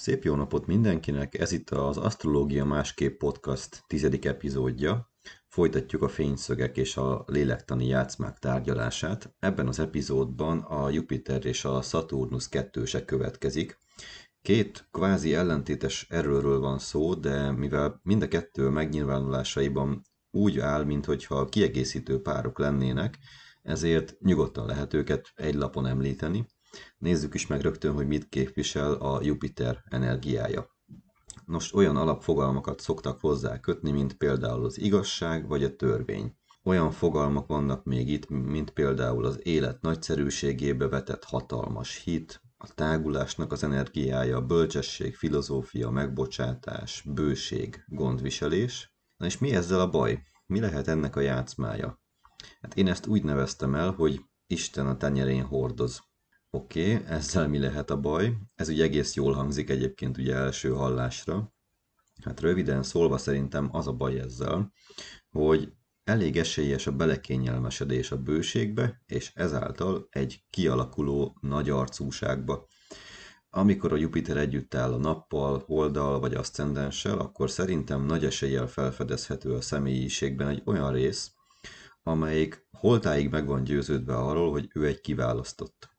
Szép jó napot mindenkinek, ez itt az Asztrológia Másképp Podcast tizedik epizódja. Folytatjuk a fényszögek és a lélektani játszmák tárgyalását. Ebben az epizódban a Jupiter és a Saturnus kettőse következik. Két kvázi ellentétes erőről van szó, de mivel mind a kettő megnyilvánulásaiban úgy áll, mintha kiegészítő párok lennének, ezért nyugodtan lehet őket egy lapon említeni. Nézzük is meg rögtön, hogy mit képvisel a Jupiter energiája. Nos, olyan alapfogalmakat szoktak hozzá kötni, mint például az igazság vagy a törvény. Olyan fogalmak vannak még itt, mint például az élet nagyszerűségébe vetett hatalmas hit, a tágulásnak az energiája, bölcsesség, filozófia, megbocsátás, bőség, gondviselés. Na és mi ezzel a baj? Mi lehet ennek a játszmája? Hát én ezt úgy neveztem el, hogy Isten a tenyerén hordoz. Oké, okay, ezzel mi lehet a baj? Ez ugye egész jól hangzik egyébként ugye első hallásra. Hát röviden szólva szerintem az a baj ezzel, hogy elég esélyes a belekényelmesedés a bőségbe, és ezáltal egy kialakuló nagy arcúságba. Amikor a Jupiter együtt áll a nappal, holdal vagy aszcendenssel, akkor szerintem nagy eséllyel felfedezhető a személyiségben egy olyan rész, amelyik holtáig meg van győződve arról, hogy ő egy kiválasztott.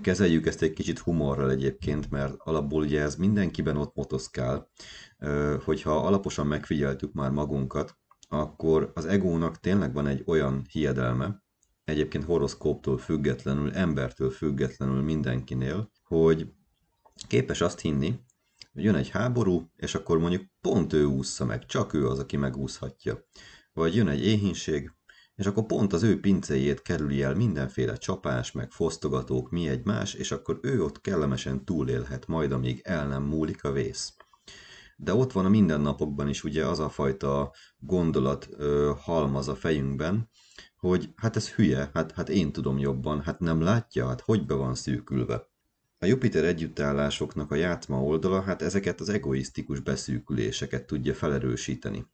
Kezeljük ezt egy kicsit humorral egyébként, mert alapból ugye ez mindenkiben ott motoszkál. Hogyha alaposan megfigyeltük már magunkat, akkor az egónak tényleg van egy olyan hiedelme, egyébként horoszkóptól függetlenül, embertől függetlenül mindenkinél, hogy képes azt hinni, hogy jön egy háború, és akkor mondjuk pont ő ússza meg, csak ő az, aki megúszhatja. Vagy jön egy éhínség, és akkor pont az ő pincéjét kerüli el mindenféle csapás, meg fosztogatók, mi egymás, és akkor ő ott kellemesen túlélhet majd, amíg el nem múlik a vész. De ott van a mindennapokban is ugye az a fajta gondolat ö, halmaz a fejünkben, hogy hát ez hülye, hát, hát én tudom jobban, hát nem látja, hát hogy be van szűkülve. A Jupiter együttállásoknak a játma oldala, hát ezeket az egoisztikus beszűküléseket tudja felerősíteni.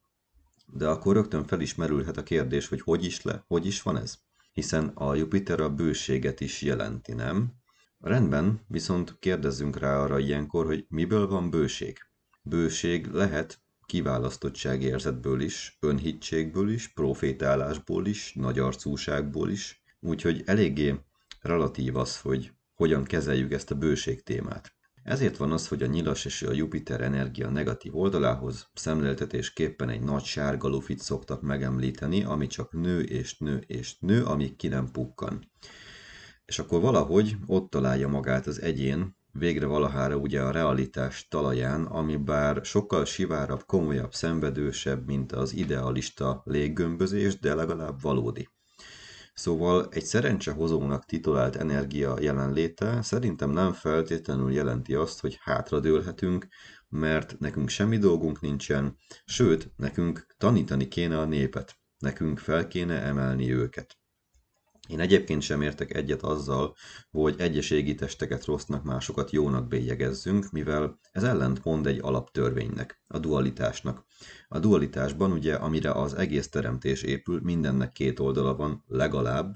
De akkor rögtön felismerülhet a kérdés, hogy hogy is le, hogy is van ez? Hiszen a Jupiter a bőséget is jelenti, nem? Rendben, viszont kérdezzünk rá arra ilyenkor, hogy miből van bőség. Bőség lehet kiválasztottságérzetből is, önhitségből is, profétálásból is, nagy arcúságból is, úgyhogy eléggé relatív az, hogy hogyan kezeljük ezt a bőség témát. Ezért van az, hogy a nyilas és a Jupiter energia negatív oldalához szemléltetésképpen egy nagy sárga lufit szoktak megemlíteni, ami csak nő és nő és nő, amíg ki nem pukkan. És akkor valahogy ott találja magát az egyén, végre valahára ugye a realitás talaján, ami bár sokkal sivárabb, komolyabb, szenvedősebb, mint az idealista léggömbözés, de legalább valódi. Szóval egy szerencsehozónak titulált energia jelenléte szerintem nem feltétlenül jelenti azt, hogy hátradőlhetünk, mert nekünk semmi dolgunk nincsen, sőt, nekünk tanítani kéne a népet, nekünk fel kéne emelni őket. Én egyébként sem értek egyet azzal, hogy egyes égitesteket rossznak, másokat jónak bélyegezzünk, mivel ez ellentmond egy alaptörvénynek, a dualitásnak. A dualitásban ugye, amire az egész teremtés épül, mindennek két oldala van, legalább,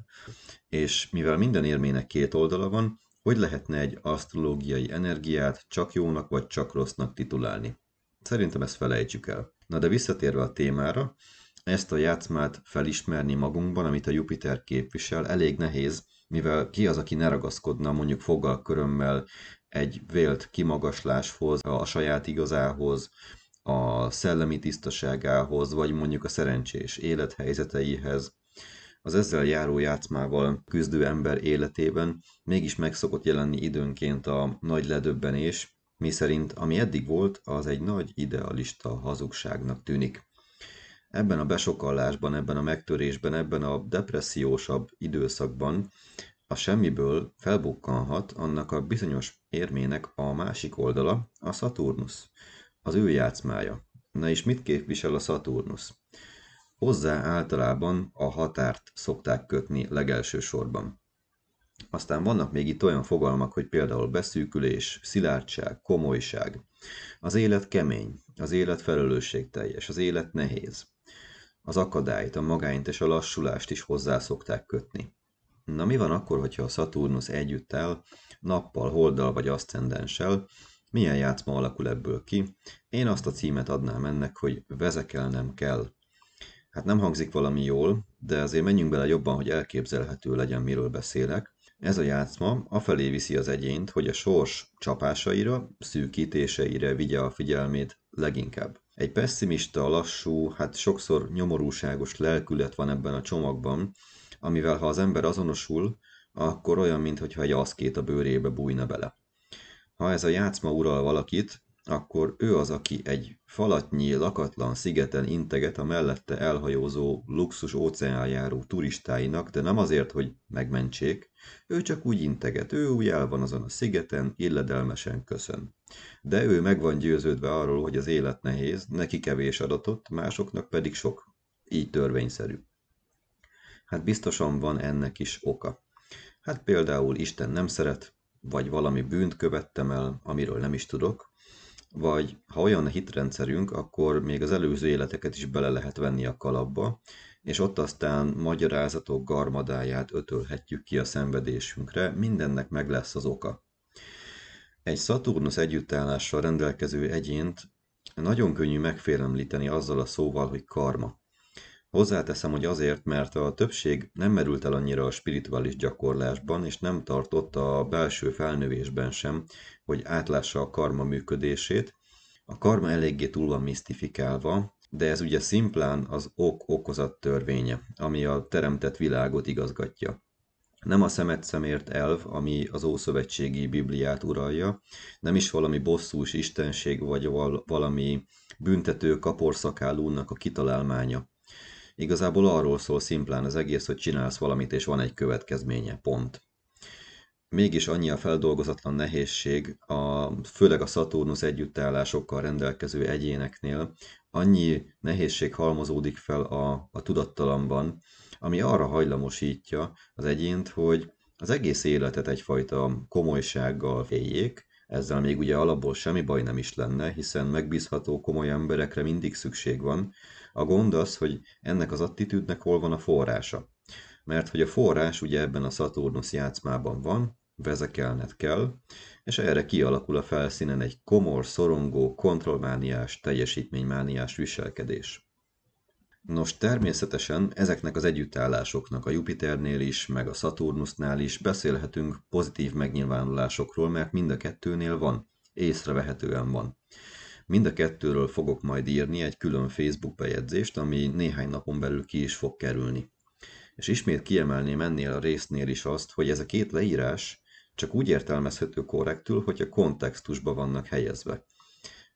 és mivel minden érmének két oldala van, hogy lehetne egy asztrológiai energiát csak jónak vagy csak rossznak titulálni? Szerintem ezt felejtsük el. Na de visszatérve a témára, ezt a játszmát felismerni magunkban, amit a Jupiter képvisel, elég nehéz, mivel ki az, aki ne ragaszkodna mondjuk fogalkörömmel egy vélt kimagasláshoz, a saját igazához, a szellemi tisztaságához, vagy mondjuk a szerencsés élethelyzeteihez. Az ezzel járó játszmával küzdő ember életében mégis meg szokott jelenni időnként a nagy ledöbbenés, miszerint ami eddig volt, az egy nagy idealista hazugságnak tűnik. Ebben a besokallásban, ebben a megtörésben, ebben a depressziósabb időszakban a semmiből felbukkanhat annak a bizonyos érmének a másik oldala, a Saturnus, az ő játszmája. Na és mit képvisel a Saturnus? Hozzá általában a határt szokták kötni legelső sorban. Aztán vannak még itt olyan fogalmak, hogy például beszűkülés, szilárdság, komolyság. Az élet kemény, az élet felelősségteljes, az élet nehéz. Az akadályt, a magányt és a lassulást is hozzá szokták kötni. Na mi van akkor, hogyha a Saturnus együtt áll, nappal, holdal vagy aszcendenssel, Milyen játszma alakul ebből ki? Én azt a címet adnám ennek, hogy vezekelnem kell. Hát nem hangzik valami jól, de azért menjünk bele jobban, hogy elképzelhető legyen, miről beszélek. Ez a játszma afelé viszi az egyént, hogy a sors csapásaira, szűkítéseire vigye a figyelmét leginkább. Egy pessimista, lassú, hát sokszor nyomorúságos lelkület van ebben a csomagban, amivel ha az ember azonosul, akkor olyan, mintha egy aszkét a bőrébe bújna bele. Ha ez a játszma ural valakit, akkor ő az, aki egy falatnyi, lakatlan szigeten integet a mellette elhajózó luxus óceánjáró turistáinak, de nem azért, hogy megmentsék, ő csak úgy integet, ő úgy el van azon a szigeten, illedelmesen köszön. De ő meg van győződve arról, hogy az élet nehéz, neki kevés adatot, másoknak pedig sok. Így törvényszerű. Hát biztosan van ennek is oka. Hát például Isten nem szeret, vagy valami bűnt követtem el, amiről nem is tudok, vagy ha olyan hitrendszerünk, akkor még az előző életeket is bele lehet venni a kalapba, és ott aztán magyarázatok garmadáját ötölhetjük ki a szenvedésünkre, mindennek meg lesz az oka. Egy Szaturnusz együttállással rendelkező egyént nagyon könnyű megfélemlíteni azzal a szóval, hogy karma. Hozzáteszem, hogy azért, mert a többség nem merült el annyira a spirituális gyakorlásban, és nem tartott a belső felnövésben sem, hogy átlássa a karma működését. A karma eléggé túl van misztifikálva, de ez ugye szimplán az ok-okozat törvénye, ami a teremtett világot igazgatja. Nem a szemet szemért elv, ami az Ószövetségi Bibliát uralja, nem is valami bosszús istenség, vagy valami büntető kaporszakálúnak a kitalálmánya. Igazából arról szól szimplán az egész, hogy csinálsz valamit, és van egy következménye, pont. Mégis annyi a feldolgozatlan nehézség, a, főleg a Szaturnusz együttállásokkal rendelkező egyéneknél, annyi nehézség halmozódik fel a, a tudattalamban, ami arra hajlamosítja az egyént, hogy az egész életet egyfajta komolysággal féljék, ezzel még ugye alapból semmi baj nem is lenne, hiszen megbízható komoly emberekre mindig szükség van, a gond az, hogy ennek az attitűdnek hol van a forrása. Mert hogy a forrás ugye ebben a Saturnus játszmában van, vezekelned kell, és erre kialakul a felszínen egy komor, szorongó, kontrollmániás, teljesítménymániás viselkedés. Nos, természetesen ezeknek az együttállásoknak a Jupiternél is, meg a Saturnusnál is beszélhetünk pozitív megnyilvánulásokról, mert mind a kettőnél van, észrevehetően van. Mind a kettőről fogok majd írni egy külön Facebook bejegyzést, ami néhány napon belül ki is fog kerülni. És ismét kiemelném ennél a résznél is azt, hogy ez a két leírás csak úgy értelmezhető korrektül, hogy a kontextusba vannak helyezve.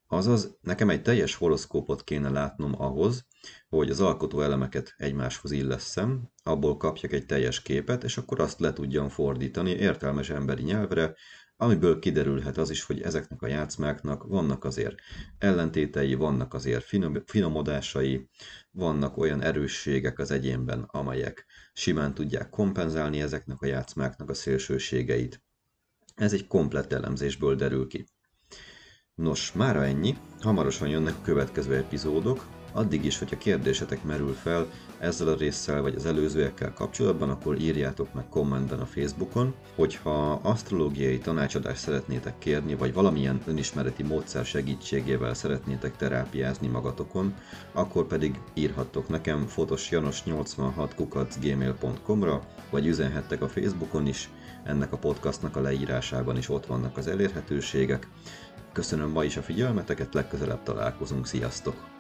Azaz, nekem egy teljes horoszkópot kéne látnom ahhoz, hogy az alkotó elemeket egymáshoz illeszem, abból kapjak egy teljes képet, és akkor azt le tudjam fordítani értelmes emberi nyelvre, amiből kiderülhet az is, hogy ezeknek a játszmáknak vannak azért ellentétei, vannak azért finom, finomodásai, vannak olyan erősségek az egyénben, amelyek simán tudják kompenzálni ezeknek a játszmáknak a szélsőségeit. Ez egy komplett elemzésből derül ki. Nos, mára ennyi, hamarosan jönnek a következő epizódok, Addig is, hogyha kérdésetek merül fel ezzel a résszel vagy az előzőekkel kapcsolatban, akkor írjátok meg kommentben a Facebookon. Hogyha asztrológiai tanácsadást szeretnétek kérni, vagy valamilyen önismereti módszer segítségével szeretnétek terápiázni magatokon, akkor pedig írhattok nekem fotosjanos86 gmail.com-ra, vagy üzenhettek a Facebookon is, ennek a podcastnak a leírásában is ott vannak az elérhetőségek. Köszönöm ma is a figyelmeteket, legközelebb találkozunk, sziasztok!